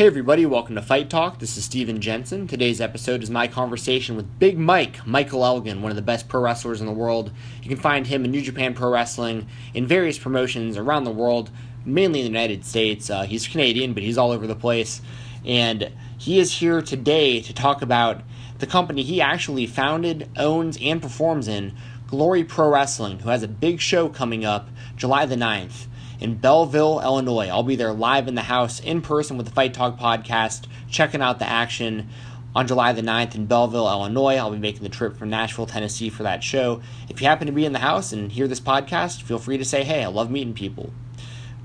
Hey everybody, welcome to Fight Talk. This is Steven Jensen. Today's episode is my conversation with Big Mike, Michael Elgin, one of the best pro wrestlers in the world. You can find him in New Japan Pro Wrestling in various promotions around the world, mainly in the United States. Uh, he's Canadian, but he's all over the place. And he is here today to talk about the company he actually founded, owns, and performs in, Glory Pro Wrestling, who has a big show coming up July the 9th in Belleville, Illinois. I'll be there live in the house in person with the Fight Talk podcast, checking out the action on July the 9th in Belleville, Illinois. I'll be making the trip from Nashville, Tennessee for that show. If you happen to be in the house and hear this podcast, feel free to say, hey, I love meeting people.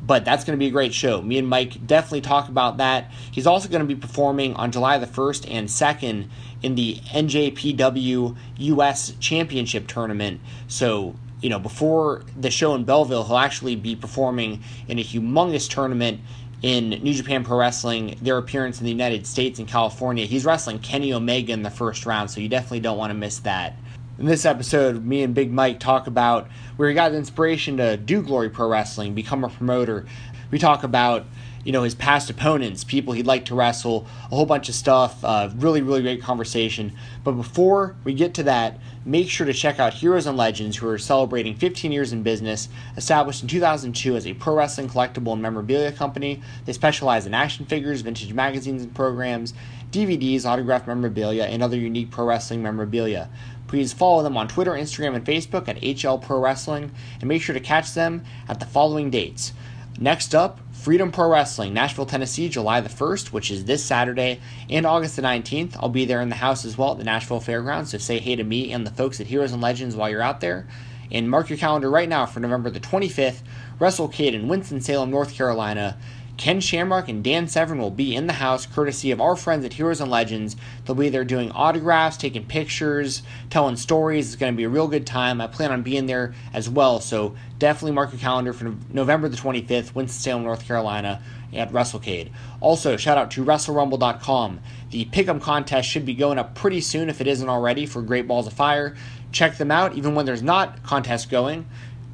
But that's going to be a great show. Me and Mike definitely talk about that. He's also going to be performing on July the 1st and 2nd in the NJPW US Championship Tournament. So you know, before the show in Belleville, he'll actually be performing in a humongous tournament in New Japan Pro Wrestling, their appearance in the United States and California. He's wrestling Kenny Omega in the first round, so you definitely don't want to miss that. In this episode, me and Big Mike talk about where he got the inspiration to do Glory Pro Wrestling, become a promoter. We talk about you know his past opponents, people he'd like to wrestle, a whole bunch of stuff. Uh, really, really great conversation. But before we get to that, make sure to check out Heroes and Legends, who are celebrating 15 years in business. Established in 2002 as a pro wrestling collectible and memorabilia company, they specialize in action figures, vintage magazines and programs, DVDs, autographed memorabilia, and other unique pro wrestling memorabilia. Please follow them on Twitter, Instagram, and Facebook at HL Pro Wrestling, and make sure to catch them at the following dates. Next up, Freedom Pro Wrestling, Nashville, Tennessee, July the 1st, which is this Saturday, and August the 19th. I'll be there in the house as well at the Nashville Fairgrounds, so say hey to me and the folks at Heroes and Legends while you're out there. And mark your calendar right now for November the 25th, WrestleCade in Winston-Salem, North Carolina. Ken Shamrock and Dan Severn will be in the house, courtesy of our friends at Heroes and Legends. They'll be there doing autographs, taking pictures, telling stories. It's going to be a real good time. I plan on being there as well, so definitely mark your calendar for November the 25th, Winston-Salem, North Carolina, at WrestleCade. Also, shout out to WrestleRumble.com. The pick'em contest should be going up pretty soon if it isn't already for Great Balls of Fire. Check them out, even when there's not contest going.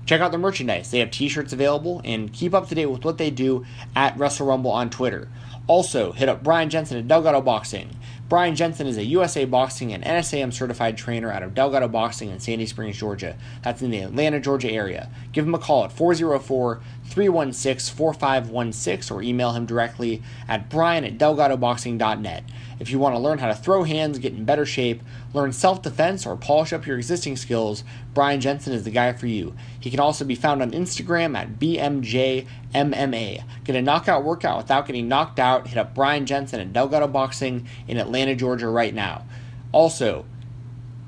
Check out their merchandise. They have t-shirts available and keep up to date with what they do at Wrestle Rumble on Twitter. Also, hit up Brian Jensen at Delgado Boxing. Brian Jensen is a USA Boxing and NSAM certified trainer out of Delgado Boxing in Sandy Springs, Georgia. That's in the Atlanta, Georgia area. Give him a call at 404 316 4516 or email him directly at brian at delgadoboxing.net. If you want to learn how to throw hands, get in better shape, learn self defense, or polish up your existing skills, Brian Jensen is the guy for you. He can also be found on Instagram at BMJMMA. Get a knockout workout without getting knocked out. Hit up Brian Jensen at Delgado Boxing in Atlanta, Georgia right now. Also,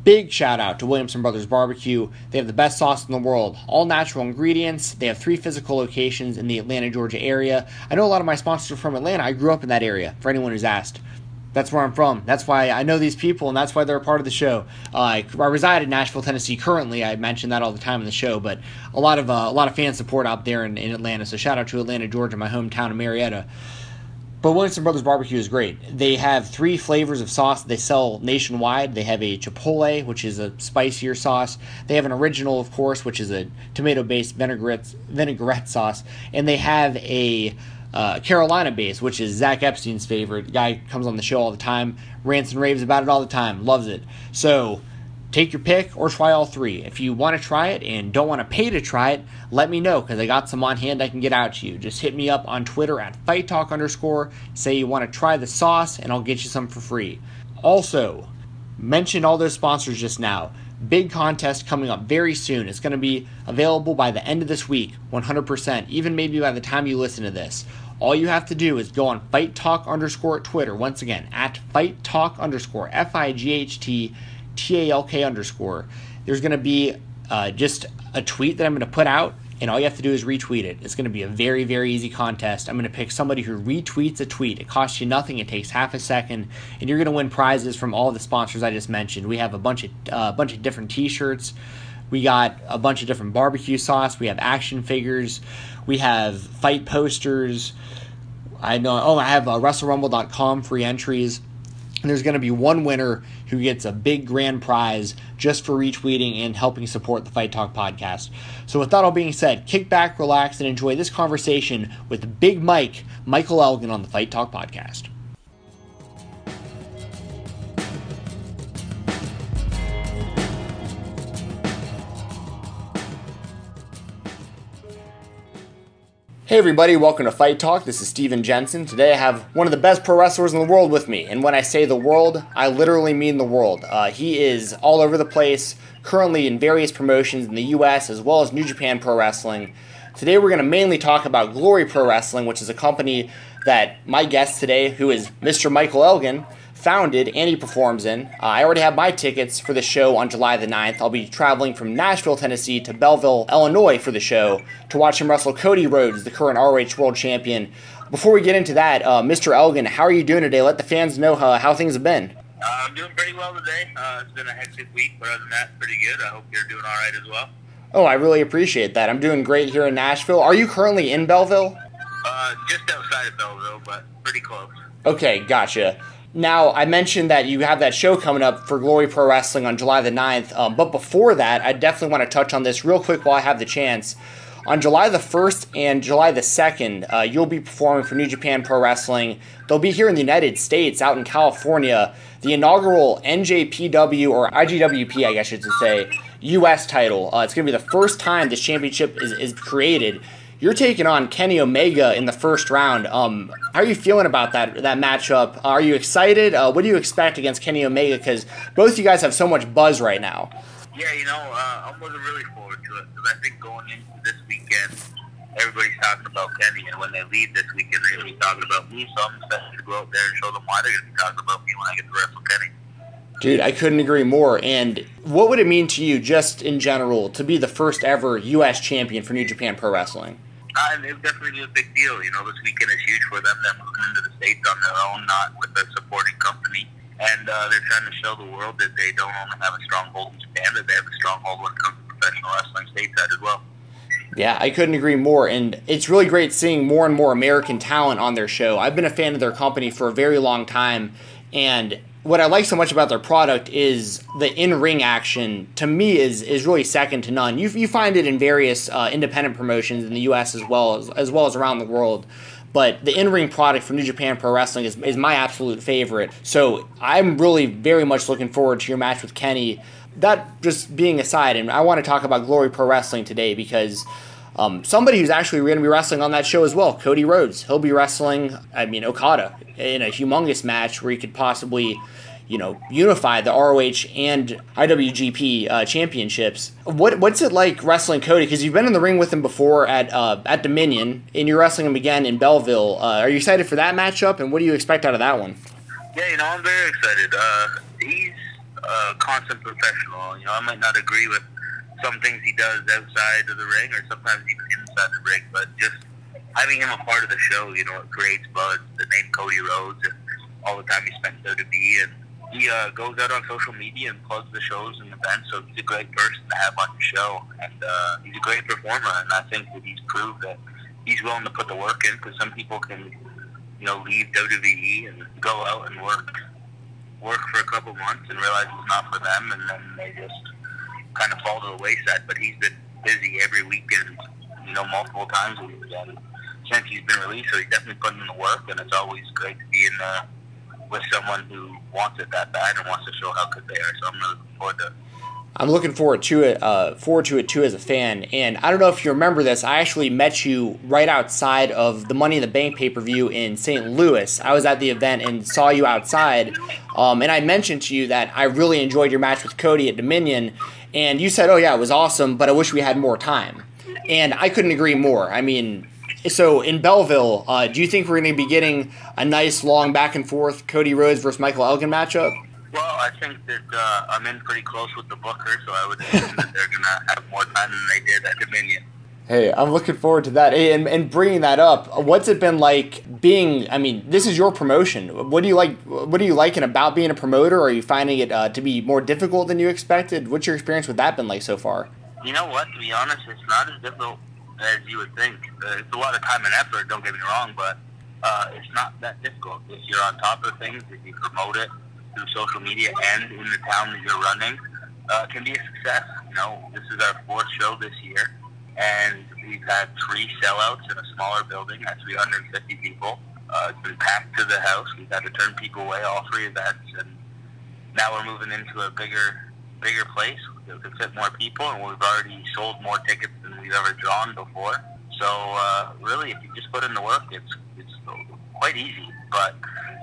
Big shout out to Williamson Brothers Barbecue. They have the best sauce in the world. All natural ingredients. They have three physical locations in the Atlanta, Georgia area. I know a lot of my sponsors are from Atlanta. I grew up in that area, for anyone who's asked. That's where I'm from. That's why I know these people, and that's why they're a part of the show. Uh, I, I, reside in Nashville, Tennessee. Currently, I mention that all the time in the show, but a lot of uh, a lot of fan support out there in, in Atlanta. So shout out to Atlanta, Georgia, my hometown of Marietta. But Williamson Brothers Barbecue is great. They have three flavors of sauce they sell nationwide. They have a chipotle, which is a spicier sauce. They have an original, of course, which is a tomato-based vinaigrette vinaigrette sauce, and they have a uh, Carolina base, which is Zach Epstein's favorite. The guy comes on the show all the time, rants and raves about it all the time, loves it. So take your pick or try all three. If you want to try it and don't want to pay to try it, let me know because I got some on hand I can get out to you. Just hit me up on Twitter at Fight Talk underscore. Say you want to try the sauce and I'll get you some for free. Also, mention all those sponsors just now. Big contest coming up very soon. It's going to be available by the end of this week, 100%, even maybe by the time you listen to this. All you have to do is go on Fight Talk underscore Twitter. Once again, at Fight Talk underscore F I G H T TALK underscore. There's going to be uh, just a tweet that I'm going to put out, and all you have to do is retweet it. It's going to be a very, very easy contest. I'm going to pick somebody who retweets a tweet. It costs you nothing, it takes half a second, and you're going to win prizes from all the sponsors I just mentioned. We have a bunch of, uh, bunch of different t shirts. We got a bunch of different barbecue sauce. We have action figures. We have fight posters. I know. Oh, I have uh, WrestleRumble.com free entries And there's going to be one winner who gets a big grand prize just for retweeting and helping support the Fight Talk podcast. So, with that all being said, kick back, relax, and enjoy this conversation with Big Mike, Michael Elgin on the Fight Talk podcast. Hey everybody, welcome to Fight Talk. This is Steven Jensen. Today I have one of the best pro wrestlers in the world with me. And when I say the world, I literally mean the world. Uh, he is all over the place, currently in various promotions in the US as well as New Japan Pro Wrestling. Today we're going to mainly talk about Glory Pro Wrestling, which is a company that my guest today, who is Mr. Michael Elgin, founded and he performs in. Uh, I already have my tickets for the show on July the 9th. I'll be traveling from Nashville, Tennessee to Belleville, Illinois for the show to watch him wrestle Cody Rhodes, the current ROH World Champion. Before we get into that, uh, Mr. Elgin, how are you doing today? Let the fans know how, how things have been. Uh, I'm doing pretty well today. Uh, it's been a hectic week, but other than that, pretty good. I hope you're doing all right as well. Oh, I really appreciate that. I'm doing great here in Nashville. Are you currently in Belleville? Uh, just outside of Belleville, but pretty close. Okay, gotcha. Now, I mentioned that you have that show coming up for Glory Pro Wrestling on July the 9th, um, but before that, I definitely want to touch on this real quick while I have the chance. On July the 1st and July the 2nd, uh, you'll be performing for New Japan Pro Wrestling. They'll be here in the United States, out in California. The inaugural NJPW, or IGWP, I guess you should say, US title. Uh, it's going to be the first time this championship is, is created. You're taking on Kenny Omega in the first round. Um, how are you feeling about that that matchup? Are you excited? Uh, what do you expect against Kenny Omega? Because both you guys have so much buzz right now. Yeah, you know, uh, I'm looking really forward to it because I think going into this weekend, everybody's talking about Kenny, and when they leave this weekend, they're going to be talking about me. So I'm excited to go out there and show them why they're going to be talking about me when I get to wrestle Kenny. Dude, I couldn't agree more. And what would it mean to you, just in general, to be the first ever U.S. champion for New Japan Pro Wrestling? Uh, it definitely a big deal. You know, this weekend is huge for them. They're moving into the states on their own, not with a supporting company, and uh, they're trying to show the world that they don't only have a stronghold in Japan, that they have a stronghold when it comes to professional wrestling stateside as well. Yeah, I couldn't agree more. And it's really great seeing more and more American talent on their show. I've been a fan of their company for a very long time. And what I like so much about their product is the in-ring action. To me, is is really second to none. You you find it in various uh, independent promotions in the U.S. as well as as well as around the world. But the in-ring product from New Japan Pro Wrestling is, is my absolute favorite. So I'm really very much looking forward to your match with Kenny. That just being aside, and I want to talk about Glory Pro Wrestling today because um, somebody who's actually going to be wrestling on that show as well, Cody Rhodes. He'll be wrestling, I mean, Okada in a humongous match where he could possibly, you know, unify the ROH and IWGP uh, championships. What what's it like wrestling Cody? Because you've been in the ring with him before at uh, at Dominion, and you're wrestling him again in Belleville. Uh, are you excited for that matchup? And what do you expect out of that one? Yeah, you know, I'm very excited. Uh, he's a constant professional. You know, I might not agree with some things he does outside of the ring or sometimes even inside the ring, but just having him a part of the show, you know, it creates buzz. The name Cody Rhodes and all the time he spent in WWE, and he uh, goes out on social media and plugs the shows and events. So he's a great person to have on your show, and uh, he's a great performer. And I think that he's proved that he's willing to put the work in because some people can, you know, leave WWE and go out and work work for a couple months and realize it's not for them, and then they just kind of fall to the wayside. But he's been busy every weekend, you know, multiple times a since he's been released, so he's definitely putting in the work, and it's always great to be in uh, with someone who wants it that bad and wants to show how good they are. So I'm really looking forward to it. I'm looking forward to it. Uh, forward to it too as a fan. And I don't know if you remember this. I actually met you right outside of the Money in the Bank pay per view in St. Louis. I was at the event and saw you outside. Um, and I mentioned to you that I really enjoyed your match with Cody at Dominion. And you said, "Oh yeah, it was awesome, but I wish we had more time." And I couldn't agree more. I mean, so in Belleville, uh, do you think we're going to be getting a nice long back and forth Cody Rhodes versus Michael Elgin matchup? Well, I think that uh, I'm in pretty close with the Booker, so I would assume that they're gonna have more time than they did at Dominion. Hey, I'm looking forward to that. Hey, and, and bringing that up, what's it been like being? I mean, this is your promotion. What do you like? What are you liking about being a promoter? Are you finding it uh, to be more difficult than you expected? What's your experience with that been like so far? You know what? To be honest, it's not as difficult as you would think. Uh, it's a lot of time and effort. Don't get me wrong, but uh, it's not that difficult if you're on top of things. If you promote it, through social media and in the town that you're running uh, can be a success. You know, this is our fourth show this year, and we've had three sellouts in a smaller building at 350 people. Uh, it's been packed to the house. We've had to turn people away all three events, and now we're moving into a bigger, bigger place that can fit more people, and we've already sold more tickets than we've ever drawn before. So uh, really, if you just put in the work, it's it's quite easy. But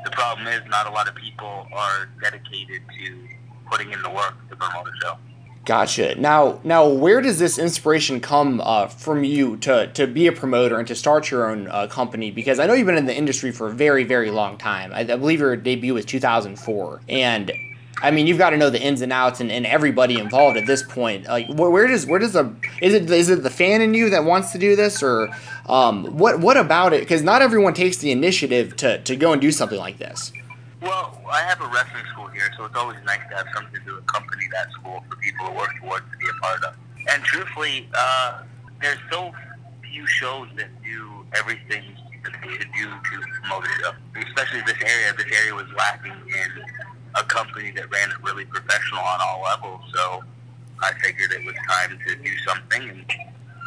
the problem is, not a lot of people are dedicated to putting in the work to promote a show. Gotcha. Now, now, where does this inspiration come uh, from you to, to be a promoter and to start your own uh, company? Because I know you've been in the industry for a very, very long time. I, I believe your debut was 2004, and I mean, you've got to know the ins and outs and, and everybody involved at this point. Like, where, where, does where does the is it is it the fan in you that wants to do this, or um, what what about it? Because not everyone takes the initiative to, to go and do something like this. Well, I have a wrestling school here, so it's always nice to have something to accompany that school for people to work towards to be a part of. And truthfully, uh, there's so few shows that do everything that they should do to promote a show. Especially this area. This area was lacking in a company that ran it really professional on all levels. So I figured it was time to do something and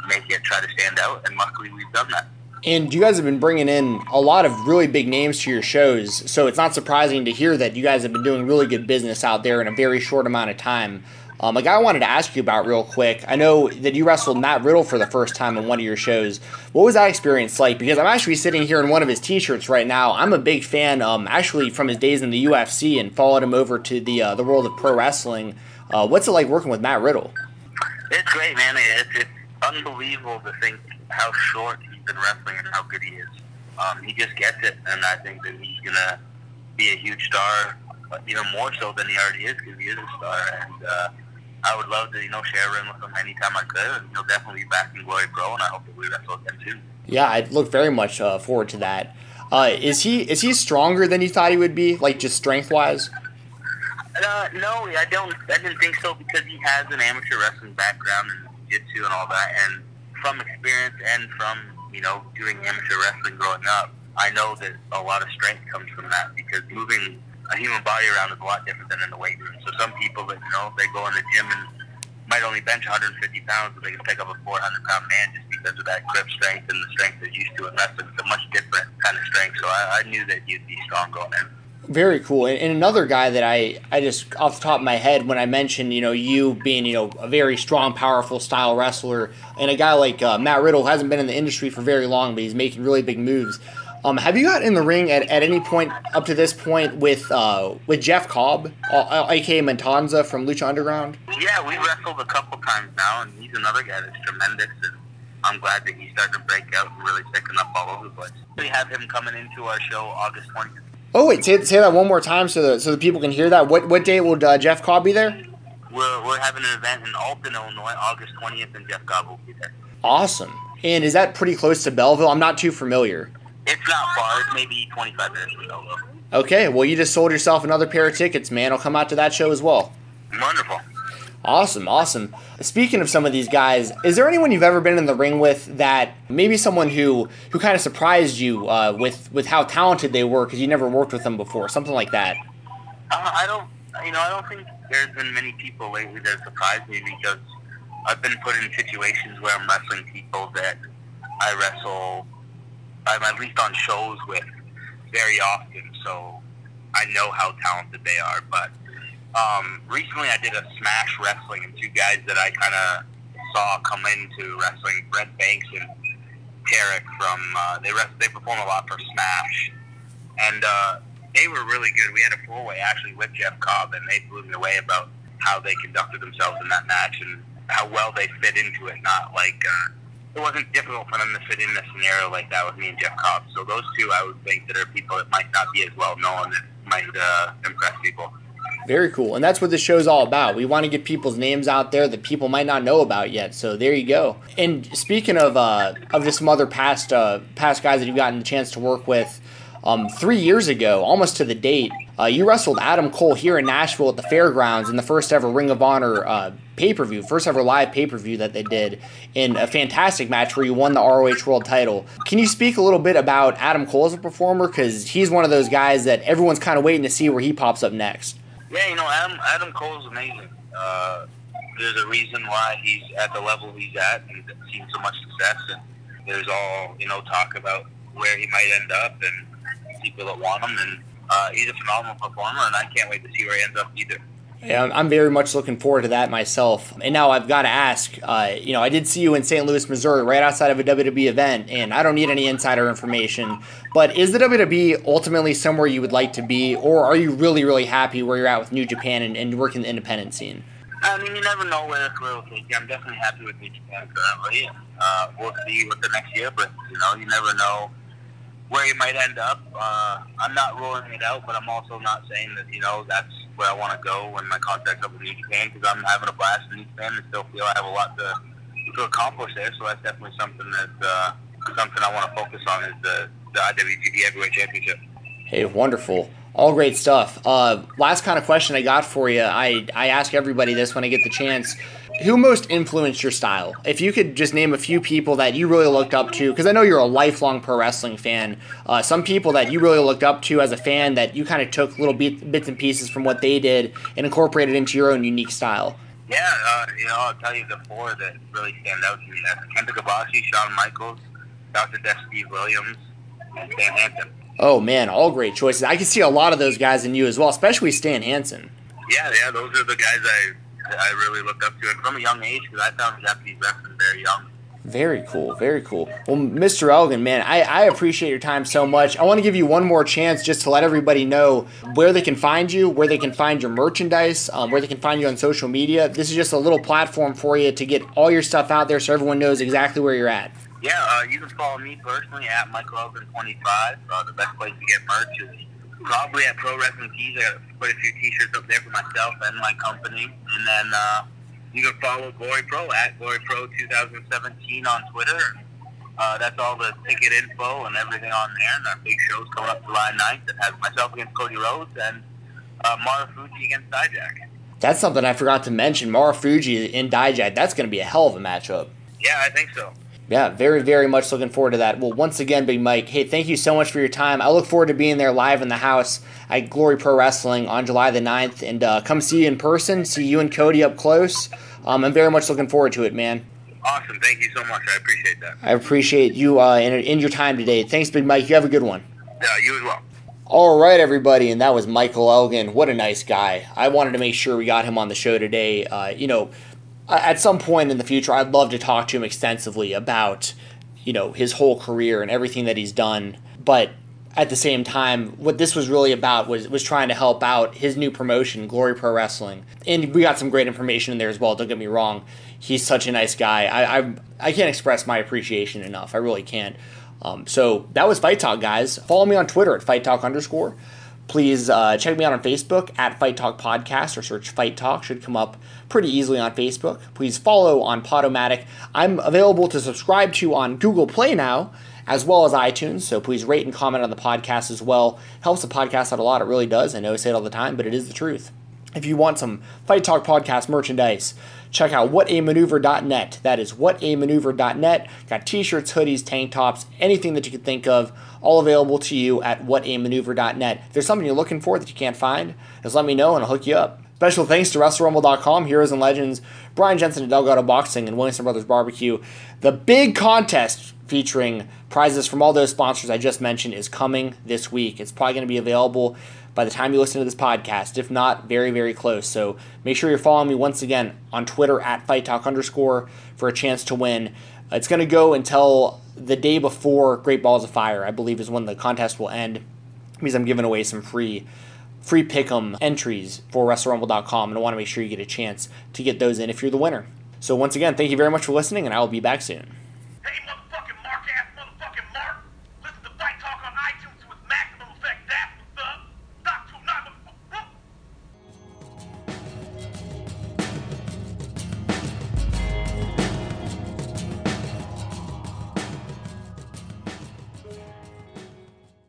make it try to stand out. And luckily, we've done that. And you guys have been bringing in a lot of really big names to your shows, so it's not surprising to hear that you guys have been doing really good business out there in a very short amount of time. Um, a guy I wanted to ask you about real quick. I know that you wrestled Matt Riddle for the first time in one of your shows. What was that experience like? Because I'm actually sitting here in one of his T-shirts right now. I'm a big fan, um, actually from his days in the UFC, and followed him over to the uh, the world of pro wrestling. Uh, what's it like working with Matt Riddle? It's great, man. It's, it's unbelievable to think how short been wrestling and how good he is. Um, he just gets it, and I think that he's gonna be a huge star, even more so than he already is because he is a star. And uh, I would love to, you know, share a ring with him anytime I could. And he'll definitely be back in Glory Pro, and I hope that we wrestle again too. Yeah, I look very much uh, forward to that. Uh, is he is he stronger than you thought he would be, like just strength wise? Uh, no, I don't. I didn't think so because he has an amateur wrestling background and jiu-jitsu and all that. And from experience and from you know doing amateur wrestling growing up, I know that a lot of strength comes from that because moving a human body around is a lot different than in the weight room. So some people that you know they go in the gym and might only bench 150 pounds, but they can pick up a 400 pound man just because of that grip strength and the strength they're used to in wrestling. It's a much different kind of strength. So I, I knew that you'd be strong going in. Very cool. And, and another guy that I, I just off the top of my head when I mentioned you know you being you know a very strong, powerful style wrestler, and a guy like uh, Matt Riddle hasn't been in the industry for very long, but he's making really big moves. Um, have you got in the ring at, at any point up to this point with uh, with Jeff Cobb, aka Matanza from Lucha Underground? Yeah, we wrestled a couple times now, and he's another guy that's tremendous. And I'm glad that he's starting to break out and really picking up all over the place. We have him coming into our show August 20th. Oh wait, say, say that one more time so the so the people can hear that. What what date will uh, Jeff Cobb be there? We're, we're having an event in Alton, Illinois, August 20th, and Jeff Cobb will be there. Awesome. And is that pretty close to Belleville? I'm not too familiar. It's not far. It's maybe 25 minutes from Belleville. Okay, well, you just sold yourself another pair of tickets, man. I'll come out to that show as well. Wonderful. Awesome, awesome. Speaking of some of these guys, is there anyone you've ever been in the ring with that maybe someone who who kind of surprised you uh, with with how talented they were because you never worked with them before, something like that? Uh, I don't, you know, I don't think there's been many people lately that surprised me because I've been put in situations where I'm wrestling people that I wrestle, I'm at least on shows with very often, so I know how talented they are. But um, recently, I did a Smash Wrestling, and two guys that I kind of saw come into wrestling, Brent Banks and Tarik from uh, they rest, they perform a lot for Smash, and uh, they were really good. We had a four way actually with Jeff Cobb, and they blew me away about how they conducted themselves in that match and how well they fit into it. Not like uh, it wasn't difficult for them to fit in a scenario like that with me and Jeff Cobb. So those two, I would think that are people that might not be as well known that might uh, impress people. Very cool. And that's what this show's all about. We want to get people's names out there that people might not know about yet. So there you go. And speaking of uh, of just some other past uh, past guys that you've gotten the chance to work with, Um, three years ago, almost to the date, uh, you wrestled Adam Cole here in Nashville at the Fairgrounds in the first ever Ring of Honor uh, pay per view, first ever live pay per view that they did in a fantastic match where you won the ROH World title. Can you speak a little bit about Adam Cole as a performer? Because he's one of those guys that everyone's kind of waiting to see where he pops up next. Yeah, you know, Adam, Adam Cole's amazing. Uh, there's a reason why he's at the level he's at and seen so much success. And there's all, you know, talk about where he might end up and people that want him. And uh, he's a phenomenal performer, and I can't wait to see where he ends up either. I'm very much looking forward to that myself. And now I've got to ask, uh, you know, I did see you in St. Louis, Missouri, right outside of a WWE event, and I don't need any insider information, but is the WWE ultimately somewhere you would like to be, or are you really, really happy where you're at with New Japan and, and working the independent scene? I mean, you never know where, where it'll take you. I'm definitely happy with New Japan currently. Uh, we'll see what the next year, but, you know, you never know where you might end up. Uh, I'm not ruling it out, but I'm also not saying that, you know, that's where I want to go when my contract's up with New Japan because I'm having a blast in New Japan and still feel I have a lot to to accomplish there. So that's definitely something that uh, something I want to focus on is the the IWGP Heavyweight Championship. Hey, wonderful. All great stuff. Uh, last kind of question I got for you. I, I ask everybody this when I get the chance. Who most influenced your style? If you could just name a few people that you really looked up to, because I know you're a lifelong pro wrestling fan. Uh, some people that you really looked up to as a fan that you kind of took little bit, bits and pieces from what they did and incorporated into your own unique style. Yeah, uh, you know, I'll tell you the four that really stand out to me. That's Kenta Kobashi, Shawn Michaels, Dr. Death Steve Williams, and Stan Hansen. Oh man, all great choices. I can see a lot of those guys in you as well, especially Stan Hansen. Yeah, yeah, those are the guys I I really looked up to, and from a young age because I found Japanese wrestling very young. Very cool, very cool. Well, Mr. Elgin, man, I, I appreciate your time so much. I want to give you one more chance just to let everybody know where they can find you, where they can find your merchandise, um, where they can find you on social media. This is just a little platform for you to get all your stuff out there so everyone knows exactly where you're at. Yeah, uh, you can follow me personally at Michael Elgin25. Uh, the best place to get merch is probably at Pro Wrestling Tees. I got quite a few T-shirts up there for myself and my company. And then uh, you can follow Glory Pro at Glory Pro 2017 on Twitter. Uh, that's all the ticket info and everything on there. And our big show's coming up July 9th. It has myself against Cody Rhodes and uh, Marufuji against Dijak. That's something I forgot to mention. Marufuji in Dijak. That's going to be a hell of a matchup. Yeah, I think so. Yeah, very, very much looking forward to that. Well, once again, Big Mike, hey, thank you so much for your time. I look forward to being there live in the house at Glory Pro Wrestling on July the 9th and uh, come see you in person, see you and Cody up close. Um, I'm very much looking forward to it, man. Awesome. Thank you so much. I appreciate that. I appreciate you uh, in, in your time today. Thanks, Big Mike. You have a good one. Yeah, you as well. All right, everybody, and that was Michael Elgin. What a nice guy. I wanted to make sure we got him on the show today. Uh, you know, at some point in the future, I'd love to talk to him extensively about you know his whole career and everything that he's done. But at the same time what this was really about was was trying to help out his new promotion glory pro wrestling. And we got some great information in there as well don't get me wrong. He's such a nice guy. I i, I can't express my appreciation enough. I really can't. Um, so that was fight talk guys. Follow me on twitter at fight talk underscore please uh, check me out on Facebook at Fight Talk Podcast or search Fight Talk. Should come up pretty easily on Facebook. Please follow on Podomatic. I'm available to subscribe to on Google Play now, as well as iTunes. So please rate and comment on the podcast as well. Helps the podcast out a lot. It really does. I know I say it all the time, but it is the truth. If you want some Fight Talk Podcast merchandise, check out whatamaneuver.net. That is whatamaneuver.net. Got t shirts, hoodies, tank tops, anything that you could think of, all available to you at whatamaneuver.net. If there's something you're looking for that you can't find, just let me know and I'll hook you up. Special thanks to WrestleRumble.com, Heroes and Legends, Brian Jensen of Delgado Boxing, and Williamson Brothers Barbecue. The big contest featuring prizes from all those sponsors I just mentioned is coming this week. It's probably going to be available by the time you listen to this podcast. If not, very, very close. So make sure you're following me once again on Twitter at Fight Talk underscore for a chance to win. It's going to go until the day before Great Balls of Fire, I believe, is when the contest will end. Because I'm giving away some free free pick'em entries for WrestleRumble.com, and I want to make sure you get a chance to get those in if you're the winner. So once again, thank you very much for listening, and I will be back soon.